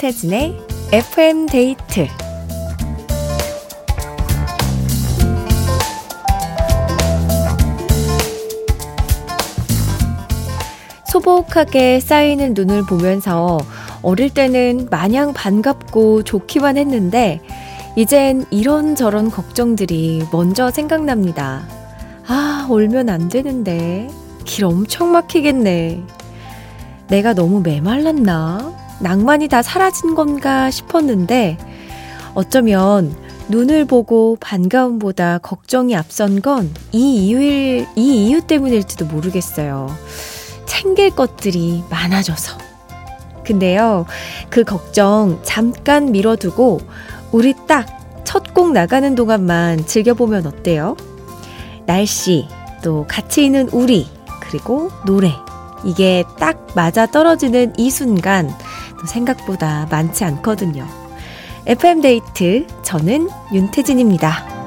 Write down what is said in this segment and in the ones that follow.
윤태진의 FM 데이트 소복하게 쌓이는 눈을 보면서 어릴 때는 마냥 반갑고 좋기만 했는데 이젠 이런저런 걱정들이 먼저 생각납니다. 아, 올면 안 되는데. 길 엄청 막히겠네. 내가 너무 메말랐나? 낭만이 다 사라진 건가 싶었는데 어쩌면 눈을 보고 반가움보다 걱정이 앞선 건 이 이유일, 이 이유 때문일지도 모르겠어요. 챙길 것들이 많아져서. 근데요, 그 걱정 잠깐 미뤄두고 우리 딱 첫 곡 나가는 동안만 즐겨보면 어때요? 날씨, 또 같이 있는 우리, 그리고 노래. 이게 딱 맞아 떨어지는 이 순간 생각보다 많지 않거든요. FM데이트, 저는 윤태진입니다.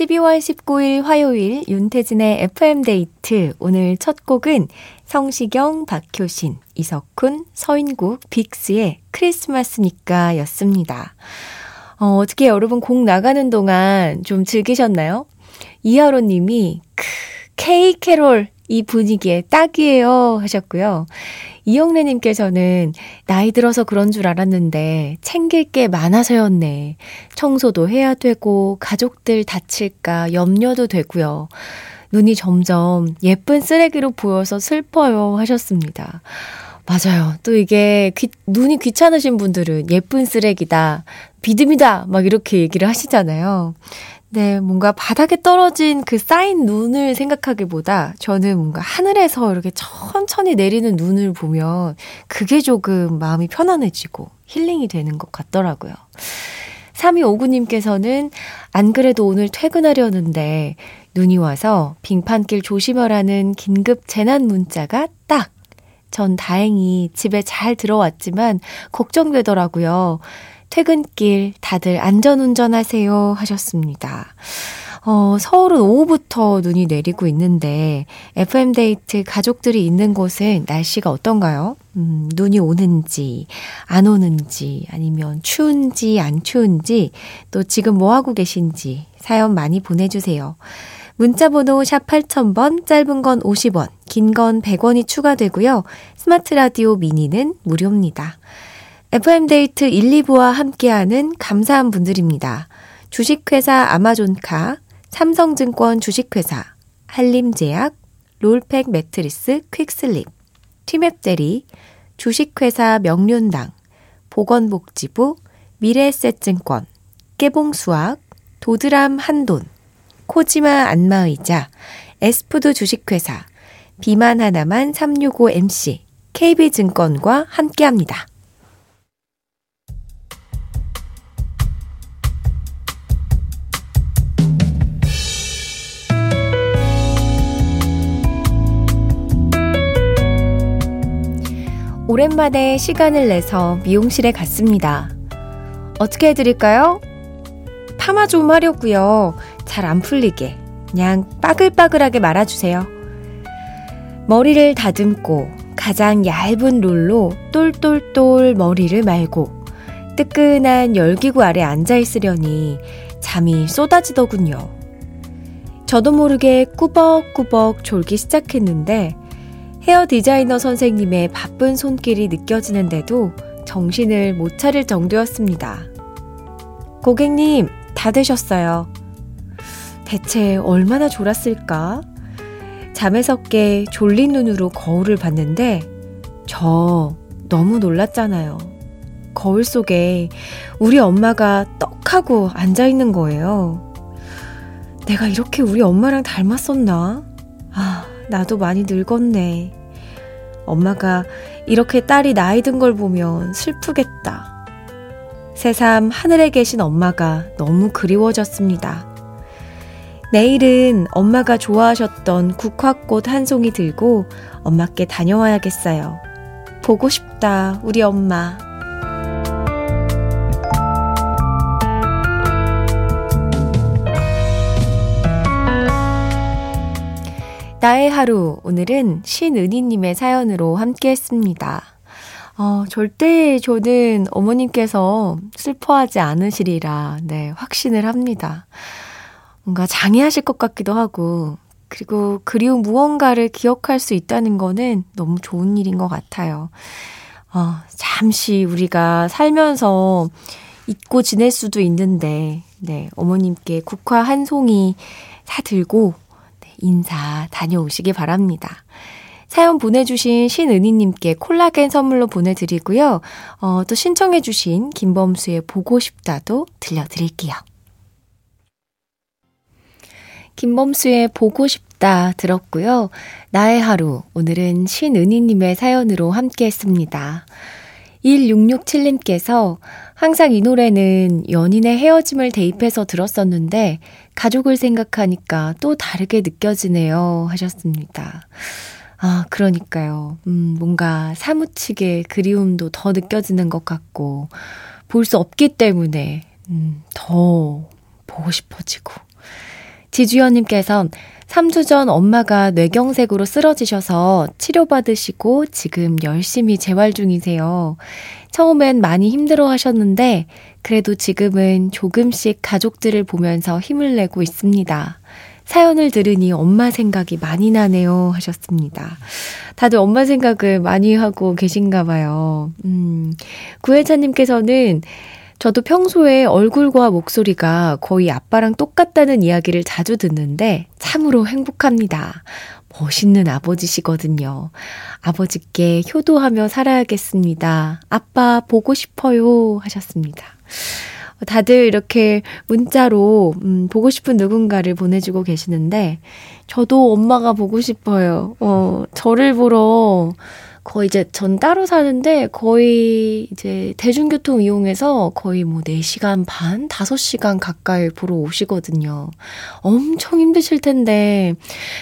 12월 19일 화요일 윤태진의 FM데이트. 오늘 첫 곡은 성시경, 박효신, 이석훈, 서인국, 빅스의 크리스마스니까 였습니다. 어, 어떻게 여러분 곡 나가는 동안 좀 즐기셨나요? 이하로 님이, 크, K 캐롤 이 분위기에 딱이에요 하셨고요. 이영래 님께서는 나이 들어서 그런 줄 알았는데 챙길 게 많아서였네. 청소도 해야 되고 가족들 다칠까 염려도 되고요. 눈이 점점 예쁜 쓰레기로 보여서 슬퍼요 하셨습니다. 맞아요. 또 이게 귀, 눈이 귀찮으신 분들은 예쁜 쓰레기다, 비듬이다, 막 이렇게 얘기를 하시잖아요. 네, 뭔가 바닥에 떨어진 그 쌓인 눈을 생각하기보다 저는 뭔가 하늘에서 이렇게 천천히 내리는 눈을 보면 그게 조금 마음이 편안해지고 힐링이 되는 것 같더라고요. 3259님께서는 안 그래도 오늘 퇴근하려는데 눈이 와서 빙판길 조심하라는 긴급 재난 문자가 딱! 전 다행히 집에 잘 들어왔지만 걱정되더라고요. 퇴근길 다들 안전운전 하세요 하셨습니다. 어, 서울은 오후부터 눈이 내리고 있는데 FM데이트 가족들이 있는 곳은 날씨가 어떤가요? 음, 눈이 오는지 안 오는지 아니면 추운지 안 추운지 또 지금 뭐 하고 계신지 사연 많이 보내주세요. 문자번호 샵 8000번, 짧은 건 50원, 긴 건 100원이 추가되고요. 스마트 라디오 미니는 무료입니다. FM데이트 1, 2부와 함께하는 감사한 분들입니다. 주식회사 아마존카, 삼성증권 주식회사, 한림제약, 롤팩 매트리스 퀵슬립, 티맵제리, 주식회사 명륜당, 보건복지부, 미래에셋증권, 깨봉수학, 도드람 한돈, 코지마 안마의자, 에스푸드 주식회사, 비만 하나만 365MC, KB증권과 함께합니다. 오랜만에 시간을 내서 미용실에 갔습니다. 어떻게 해드릴까요? 파마 좀 하려고요. 잘 안 풀리게. 그냥 빠글빠글하게 말아주세요. 머리를 다듬고 가장 얇은 롤로 똘똘똘 머리를 말고 뜨끈한 열기구 아래 앉아있으려니 잠이 쏟아지더군요. 저도 모르게 꾸벅꾸벅 졸기 시작했는데 헤어 디자이너 선생님의 바쁜 손길이 느껴지는데도 정신을 못 차릴 정도였습니다. 고객님, 다 되셨어요. 대체 얼마나 졸았을까? 잠에서 깨 졸린 눈으로 거울을 봤는데 저 너무 놀랐잖아요. 거울 속에 우리 엄마가 떡하고 앉아 있는 거예요. 내가 이렇게 우리 엄마랑 닮았었나? 아, 나도 많이 늙었네. 엄마가 이렇게 딸이 나이 든 걸 보면 슬프겠다. 새삼 하늘에 계신 엄마가 너무 그리워졌습니다. 내일은 엄마가 좋아하셨던 국화꽃 한 송이 들고 엄마께 다녀와야겠어요. 보고 싶다, 우리 엄마. 나의 하루, 오늘은 신은희님의 사연으로 함께 했습니다. 어, 절대 저는 어머님께서 슬퍼하지 않으시리라, 네, 확신을 합니다. 뭔가 장애하실 것 같기도 하고, 그리고 그리운 무언가를 기억할 수 있다는 거는 너무 좋은 일인 것 같아요. 어, 잠시 우리가 살면서 잊고 지낼 수도 있는데, 네, 어머님께 국화 한 송이 사들고 인사 다녀오시기 바랍니다. 사연 보내주신 신은희님께 콜라겐 선물로 보내드리고요. 어, 또 신청해주신 김범수의 보고 싶다도 들려드릴게요. 김범수의 보고 싶다 들었고요. 나의 하루, 오늘은 신은희님의 사연으로 함께 했습니다. 1667님께서 항상 이 노래는 연인의 헤어짐을 대입해서 들었었는데 가족을 생각하니까 또 다르게 느껴지네요 하셨습니다. 아, 그러니까요. 음, 뭔가 사무치게 그리움도 더 느껴지는 것 같고, 볼 수 없기 때문에, 음, 더 보고 싶어지고. 지주연님께서 3주 전 엄마가 뇌경색으로 쓰러지셔서 치료받으시고 지금 열심히 재활 중이세요. 처음엔 많이 힘들어 하셨는데 그래도 지금은 조금씩 가족들을 보면서 힘을 내고 있습니다. 사연을 들으니 엄마 생각이 많이 나네요 하셨습니다. 다들 엄마 생각을 많이 하고 계신가 봐요. 음, 구혜찬님께서는 저도 평소에 얼굴과 목소리가 거의 아빠랑 똑같다는 이야기를 자주 듣는데 참으로 행복합니다. 멋있는 아버지시거든요. 아버지께 효도하며 살아야겠습니다. 아빠 보고 싶어요 하셨습니다. 다들 이렇게 문자로 음, 보고 싶은 누군가를 보내주고 계시는데 저도 엄마가 보고 싶어요. 어, 저를 보러 거의 이제 전 따로 사는데 거의 이제 대중교통 이용해서 거의 뭐 4시간 반, 5시간 가까이 보러 오시거든요. 엄청 힘드실 텐데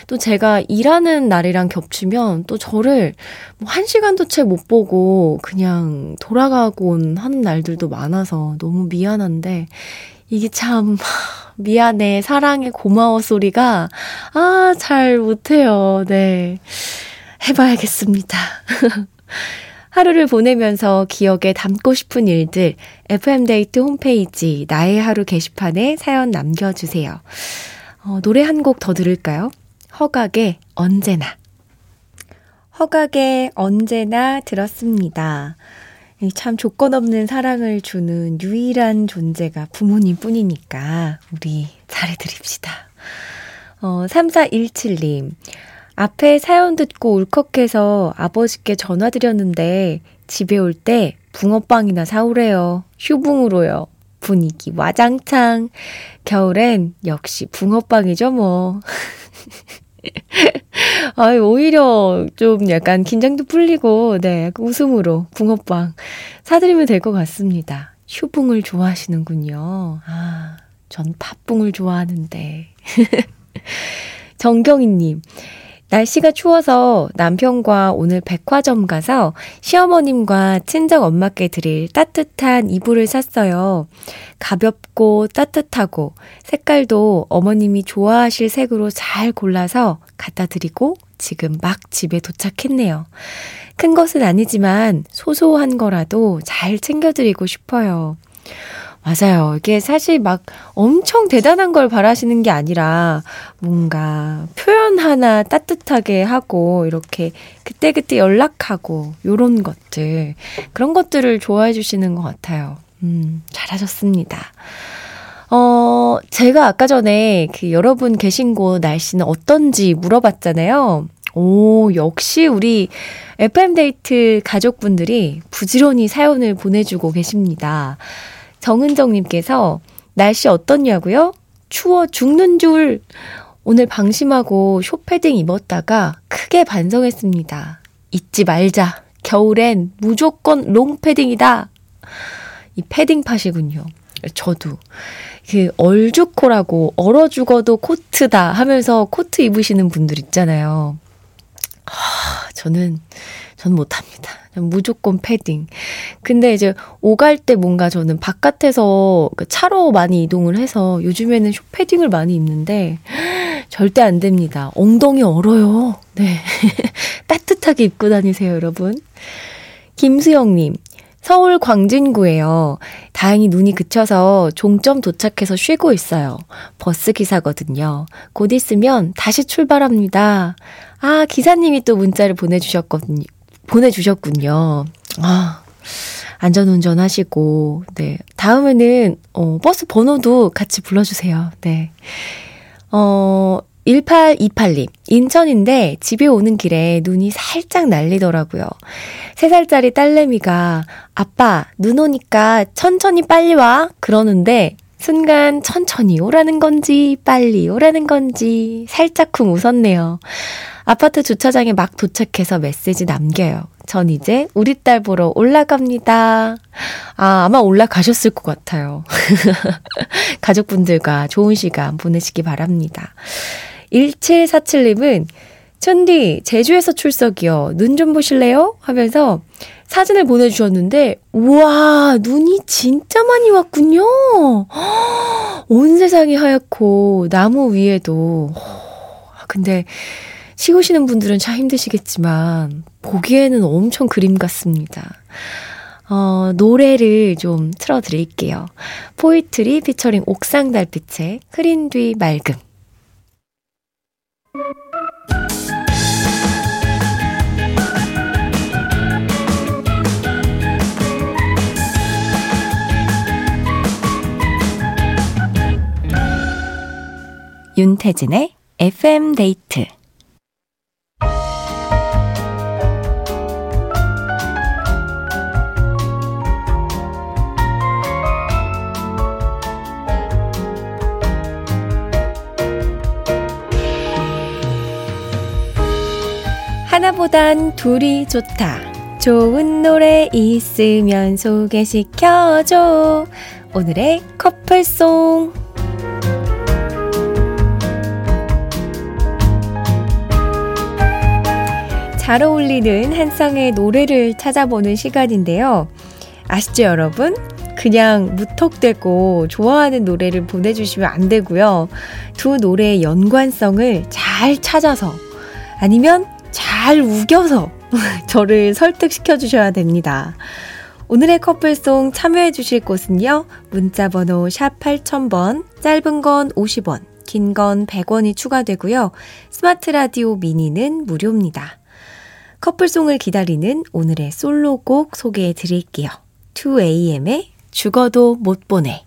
또 제가 일하는 날이랑 겹치면 또 저를 뭐 1시간도 채 못 보고 그냥 돌아가곤 하는 날들도 많아서 너무 미안한데 이게 참 미안해, 사랑해, 고마워 소리가 아, 잘 못해요. 네. 해봐야겠습니다. 하루를 보내면서 기억에 담고 싶은 일들 FM데이트 홈페이지 나의 하루 게시판에 사연 남겨주세요. 어, 노래 한 곡 더 들을까요? 허각의 언제나. 허각의 언제나 들었습니다. 참 조건 없는 사랑을 주는 유일한 존재가 부모님 뿐이니까 우리 잘해드립시다. 어, 3417님. 앞에 사연 듣고 울컥해서 아버지께 전화드렸는데 집에 올 때 붕어빵이나 사오래요. 휴붕으로요. 분위기 와장창. 겨울엔 역시 붕어빵이죠, 뭐. 아, 오히려 좀 약간 긴장도 풀리고, 네, 웃음으로 붕어빵 사드리면 될 것 같습니다. 휴붕을 좋아하시는군요. 아, 전 팥붕을 좋아하는데. 정경희님, 날씨가 추워서 남편과 오늘 백화점 가서 시어머님과 친정 엄마께 드릴 따뜻한 이불을 샀어요. 가볍고 따뜻하고 색깔도 어머님이 좋아하실 색으로 잘 골라서 갖다 드리고 지금 막 집에 도착했네요. 큰 것은 아니지만 소소한 거라도 잘 챙겨드리고 싶어요. 맞아요. 이게 사실 막 엄청 대단한 걸 바라시는 게 아니라 뭔가 표현 하나 따뜻하게 하고 이렇게 그때그때 연락하고 요런 것들 그런 것들을 좋아해 주시는 것 같아요. 음, 잘하셨습니다. 어, 제가 아까 전에 그 여러분 계신 곳 날씨는 어떤지 물어봤잖아요. 오, 역시 우리 FM데이트 가족분들이 부지런히 사연을 보내주고 계십니다. 정은정님께서 날씨 어떻냐고요? 추워 죽는 줄. 오늘 방심하고 숏패딩 입었다가 크게 반성했습니다. 잊지 말자. 겨울엔 무조건 롱패딩이다. 이 패딩 파시군요. 저도. 그 얼죽코라고 얼어 죽어도 코트다 하면서 코트 입으시는 분들 있잖아요. 하, 저는 전 못합니다. 무조건 패딩. 근데 이제 오갈 때 뭔가 저는 바깥에서 그 차로 많이 이동을 해서 요즘에는 쇼패딩을 많이 입는데 절대 안 됩니다. 엉덩이 얼어요. 네. 따뜻하게 입고 다니세요, 여러분. 김수영님, 서울 광진구에요. 다행히 눈이 그쳐서 종점 도착해서 쉬고 있어요. 버스 기사거든요. 곧 있으면 다시 출발합니다. 아, 기사님이 또 문자를 보내주셨거든요. 보내주셨군요. 아, 안전운전 하시고, 네. 다음에는, 어, 버스 번호도 같이 불러주세요. 네. 어, 1828님, 인천인데 집에 오는 길에 눈이 살짝 날리더라고요. 3살짜리 딸내미가, 아빠, 눈 오니까 천천히 빨리 와. 그러는데, 순간 천천히 오라는 건지, 빨리 오라는 건지, 살짝쿵 웃었네요. 아파트 주차장에 막 도착해서 메시지 남겨요. 전 이제 우리 딸 보러 올라갑니다. 아, 아마 올라가셨을 것 같아요. 가족분들과 좋은 시간 보내시기 바랍니다. 1747님은 천디, 제주에서 출석이요. 눈 좀 보실래요? 하면서 사진을 보내주셨는데, 우와, 눈이 진짜 많이 왔군요. 온 세상이 하얗고, 나무 위에도. 아, 근데, 쉬우시는 분들은 참 힘드시겠지만, 보기에는 엄청 그림 같습니다. 어, 노래를 좀 틀어드릴게요. 포이트리 피처링 옥상 달빛의 흐린 뒤 맑음. 윤태진의 FM 데이트 보단 둘이 좋다. 좋은 노래 있으면 소개시켜줘. 오늘의 커플송. 잘 어울리는 한 쌍의 노래를 찾아보는 시간인데요. 아시죠, 여러분? 그냥 무턱대고 좋아하는 노래를 보내주시면 안 되고요. 두 노래의 연관성을 잘 찾아서 아니면 잘 우겨서 저를 설득시켜 주셔야 됩니다. 오늘의 커플송 참여해 주실 곳은요. 문자 번호 샵 8000번, 짧은 건 50원, 긴 건 100원이 추가되고요. 스마트 라디오 미니는 무료입니다. 커플송을 기다리는 오늘의 솔로곡 소개해 드릴게요. 2AM의 죽어도 못 보내.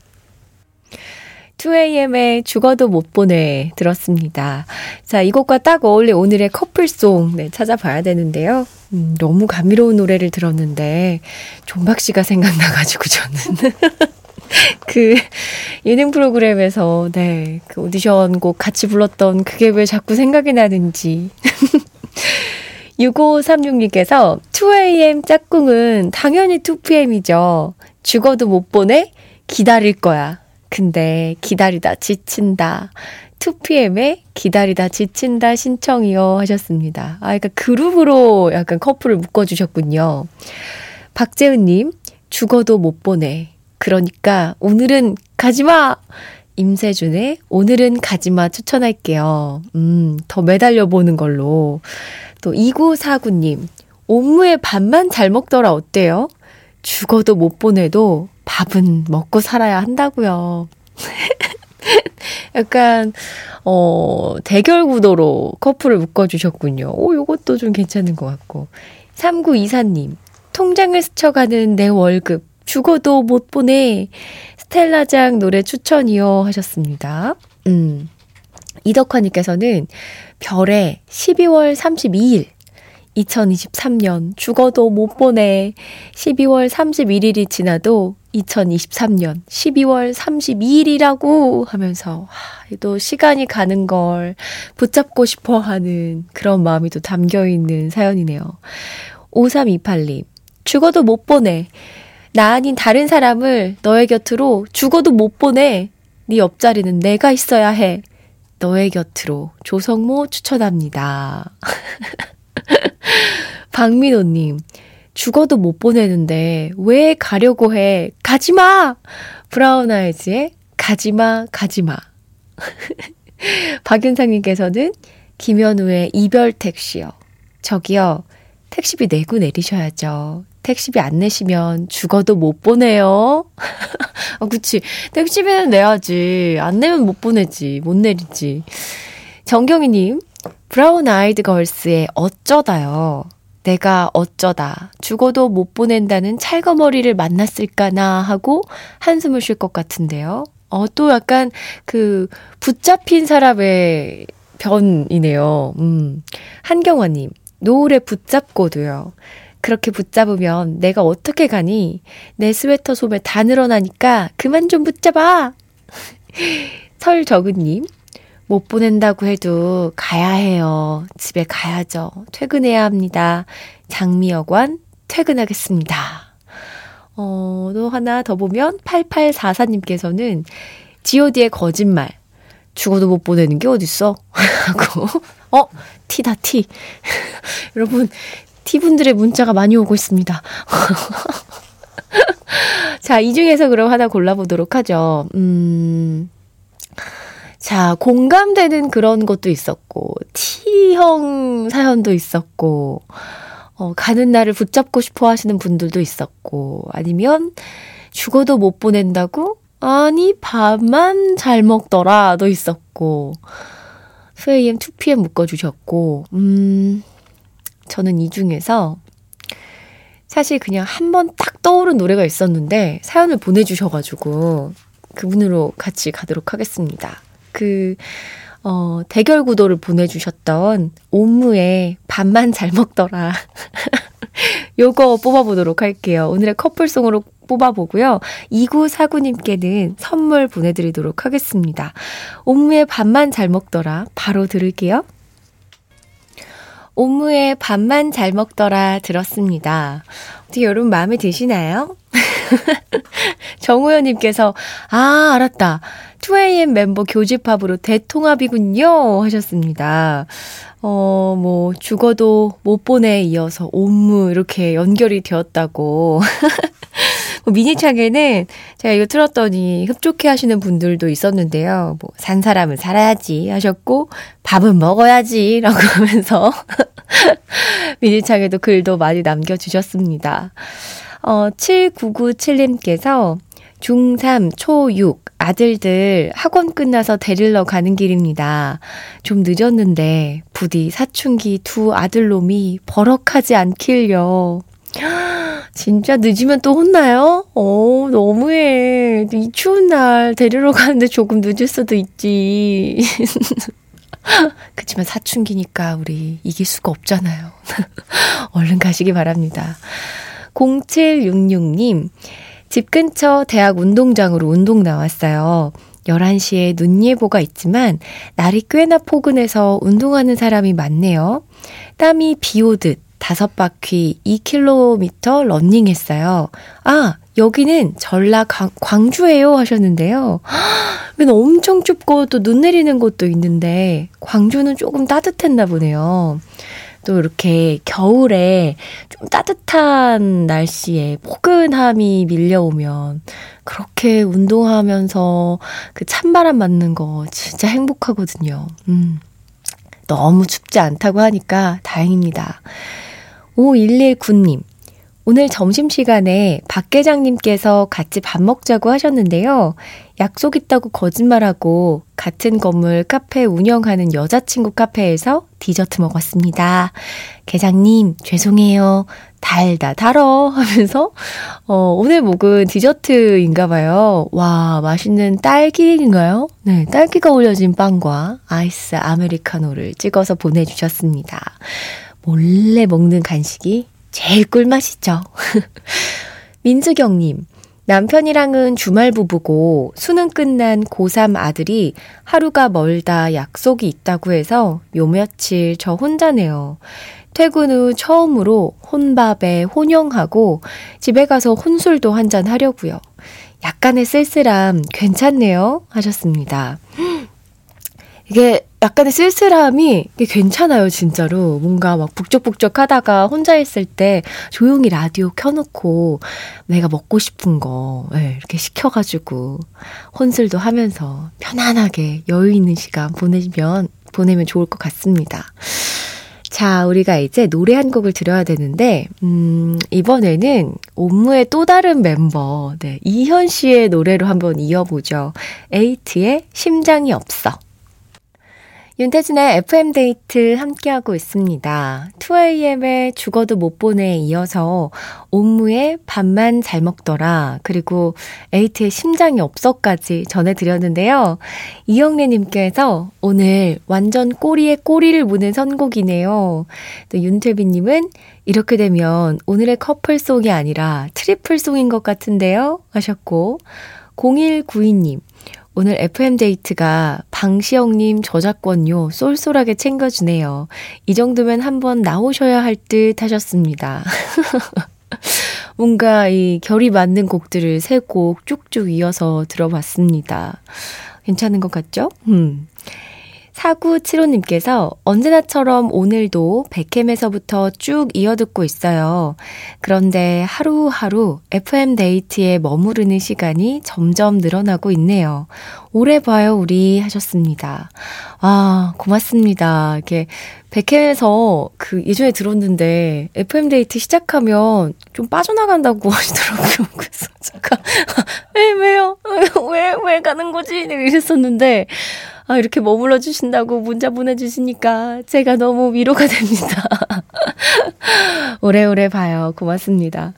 2AM의 죽어도 못 보내 들었습니다. 자, 이 곡과 딱 어울릴 오늘의 커플송 네, 찾아봐야 되는데요. 음, 너무 감미로운 노래를 들었는데 존박 씨가 생각나가지고 저는 그 예능 프로그램에서 네, 그 오디션 곡 같이 불렀던 그게 왜 자꾸 생각이 나는지 6536님께서 2AM 짝꿍은 당연히 2PM이죠. 죽어도 못 보내? 기다릴 거야. 근데 기다리다 지친다. 2PM의 기다리다 지친다 신청이요 하셨습니다. 아, 그러니까 그룹으로 약간 커플을 묶어주셨군요. 박재은님, 죽어도 못 보내. 그러니까 오늘은 가지마! 임세준의 오늘은 가지마 추천할게요. 음, 더 매달려 보는 걸로. 또 2949님, 옴무의 밥만 잘 먹더라 어때요? 죽어도 못 보내도 밥은 먹고 살아야 한다고요. 약간 어 대결 구도로 커플을 묶어 주셨군요. 오, 요것도 좀 괜찮은 것 같고. 3924님. 통장을 스쳐가는 내 월급 죽어도 못 보내. 스텔라장 노래 추천이요 하셨습니다. 음. 이덕화님께서는 별의 12월 32일 2023년 죽어도 못 보내 12월 31일이 지나도 2023년 12월 32일이라고 하면서 또 시간이 가는 걸 붙잡고 싶어 하는 그런 마음이 또 담겨 있는 사연이네요. 5328님, 죽어도 못 보내. 나 아닌 다른 사람을 너의 곁으로 죽어도 못 보내. 네 옆자리는 내가 있어야 해. 너의 곁으로 조성모 추천합니다. 박민호님, 죽어도 못 보내는데 왜 가려고 해? 가지마! 브라운 아이즈의 가지마, 가지마. 박윤상님께서는 김현우의 이별 택시요. 저기요, 택시비 내고 내리셔야죠. 택시비 안 내시면 죽어도 못 보내요. 아, 그치. 택시비는 내야지. 안 내면 못 보내지. 못 내리지. 정경희님, 브라운 아이드 걸스의 어쩌다요. 내가 어쩌다 죽어도 못 보낸다는 찰거머리를 만났을까나 하고 한숨을 쉴 것 같은데요. 어, 또 약간 그 붙잡힌 사람의 변이네요. 음. 한경화님, 노을에 붙잡고도요. 그렇게 붙잡으면 내가 어떻게 가니? 내 스웨터 소매 다 늘어나니까 그만 좀 붙잡아! 설적은님, 못 보낸다고 해도 가야 해요. 집에 가야죠. 퇴근해야 합니다. 장미여관 퇴근하겠습니다. 어, 또 하나 더 보면 8844님께서는 god의 거짓말. 죽어도 못 보내는 게 어딨어? 하고, 어, 티다, 티. 여러분, 티분들의 문자가 많이 오고 있습니다. 자, 이 중에서 그럼 하나 골라보도록 하죠. 음, 자, 공감되는 그런 것도 있었고, T형 사연도 있었고, 어, 가는 날을 붙잡고 싶어 하시는 분들도 있었고, 아니면 죽어도 못 보낸다고? 아니, 밥만 잘 먹더라도 있었고, 2AM, 2PM 묶어주셨고, 음, 저는 이 중에서 사실 그냥 한 번 딱 떠오른 노래가 있었는데 사연을 보내주셔가지고 그분으로 같이 가도록 하겠습니다. 그, 어, 대결 구도를 보내주셨던 옴무의 밥만 잘 먹더라. 요거 뽑아보도록 할게요. 오늘의 커플송으로 뽑아보고요. 2949님께는 선물 보내드리도록 하겠습니다. 옴무의 밥만 잘 먹더라. 바로 들을게요. 옴무의 밥만 잘 먹더라 들었습니다. 어떻게 여러분 마음에 드시나요? 정우현님께서, 아, 알았다. 2AM 멤버 교집합으로 대통합이군요. 하셨습니다. 어, 뭐, 죽어도 못 보내 이어서 옴무 이렇게 연결이 되었다고. 뭐 미니창에는 제가 이거 틀었더니 흡족해 하시는 분들도 있었는데요. 뭐, 산 사람은 살아야지 하셨고, 밥은 먹어야지 라고 하면서 미니창에도 글도 많이 남겨주셨습니다. 어, 7997님께서 중3, 초6, 아들들 학원 끝나서 데리러 가는 길입니다. 좀 늦었는데 부디 사춘기 두 아들놈이 버럭하지 않길요. 진짜 늦으면 또 혼나요? 어, 너무해. 이 추운 날 데리러 가는데 조금 늦을 수도 있지. 그치만 사춘기니까 우리 이길 수가 없잖아요. 얼른 가시기 바랍니다. 0766님, 집 근처 대학 운동장으로 운동 나왔어요. 11시에 눈 예보가 있지만 날이 꽤나 포근해서 운동하는 사람이 많네요. 땀이 비 오듯 다섯 바퀴 2km 러닝 했어요. 아, 여기는 전라 광주예요 하셨는데요. 근데 엄청 춥고 또 눈 내리는 곳도 있는데 광주는 조금 따뜻했나 보네요. 또 이렇게 겨울에 좀 따뜻한 날씨에 포근함이 밀려오면 그렇게 운동하면서 그 찬바람 맞는 거 진짜 행복하거든요. 음. 너무 춥지 않다고 하니까 다행입니다. 5119님. 오늘 점심시간에 박 계장님께서 같이 밥 먹자고 하셨는데요. 약속 있다고 거짓말하고 같은 건물 카페 운영하는 여자친구 카페에서 디저트 먹었습니다. 계장님, 죄송해요. 달다 달어 하면서 어, 오늘 목은 디저트인가 봐요. 와, 맛있는 딸기인가요? 네, 딸기가 올려진 빵과 아이스 아메리카노를 찍어서 보내주셨습니다. 몰래 먹는 간식이 제일 꿀맛이죠. 민수경님, 남편이랑은 주말 부부고 수능 끝난 고3 아들이 하루가 멀다 약속이 있다고 해서 요 며칠 저 혼자네요. 퇴근 후 처음으로 혼밥에 혼영하고 집에 가서 혼술도 한잔 하려고요. 약간의 쓸쓸함 괜찮네요. 하셨습니다. 이게 약간의 쓸쓸함이 괜찮아요, 진짜로. 뭔가 막 북적북적 하다가 혼자 있을 때 조용히 라디오 켜놓고 내가 먹고 싶은 거 네, 이렇게 시켜가지고 혼술도 하면서 편안하게 여유 있는 시간 보내면, 보내면 좋을 것 같습니다. 자, 우리가 이제 노래 한 곡을 들어야 되는데, 음, 이번에는 옴무의 또 다른 멤버, 네, 이현 씨의 노래로 한번 이어보죠. 에이트의 심장이 없어. 윤태진의 FM데이트 함께하고 있습니다. 2AM의 죽어도 못 보내에 이어서 옴므의 밥만 잘 먹더라, 그리고 에이트의 심장이 없어까지 전해드렸는데요. 이영래님께서 오늘 완전 꼬리에 꼬리를 무는 선곡이네요. 또 윤태빈님은 이렇게 되면 오늘의 커플송이 아니라 트리플송인 것 같은데요? 하셨고, 0192님, 오늘 FM데이트가 방시혁님 저작권료 쏠쏠하게 챙겨주네요. 이 정도면 한번 나오셔야 할 듯 하셨습니다. 뭔가 이 결이 맞는 곡들을 세 곡 쭉쭉 이어서 들어봤습니다. 괜찮은 것 같죠? 음. 4975님께서 언제나처럼 오늘도 백캠에서부터 쭉 이어듣고 있어요. 그런데 하루하루 FM데이트에 머무르는 시간이 점점 늘어나고 있네요. 오래 봐요, 우리 하셨습니다. 아, 고맙습니다. 이렇게 백캠에서 그 예전에 들었는데 FM데이트 시작하면 좀 빠져나간다고 하시더라고요. 그래서 제가 왜, 왜요? 왜, 왜 가는 거지? 이랬었는데 아, 이렇게 머물러 주신다고 문자 보내주시니까 제가 너무 위로가 됩니다. 오래오래 봐요. 고맙습니다.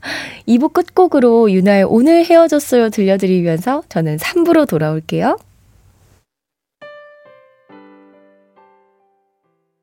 2부 끝곡으로 유나의 오늘 헤어졌어요 들려드리면서 저는 3부로 돌아올게요.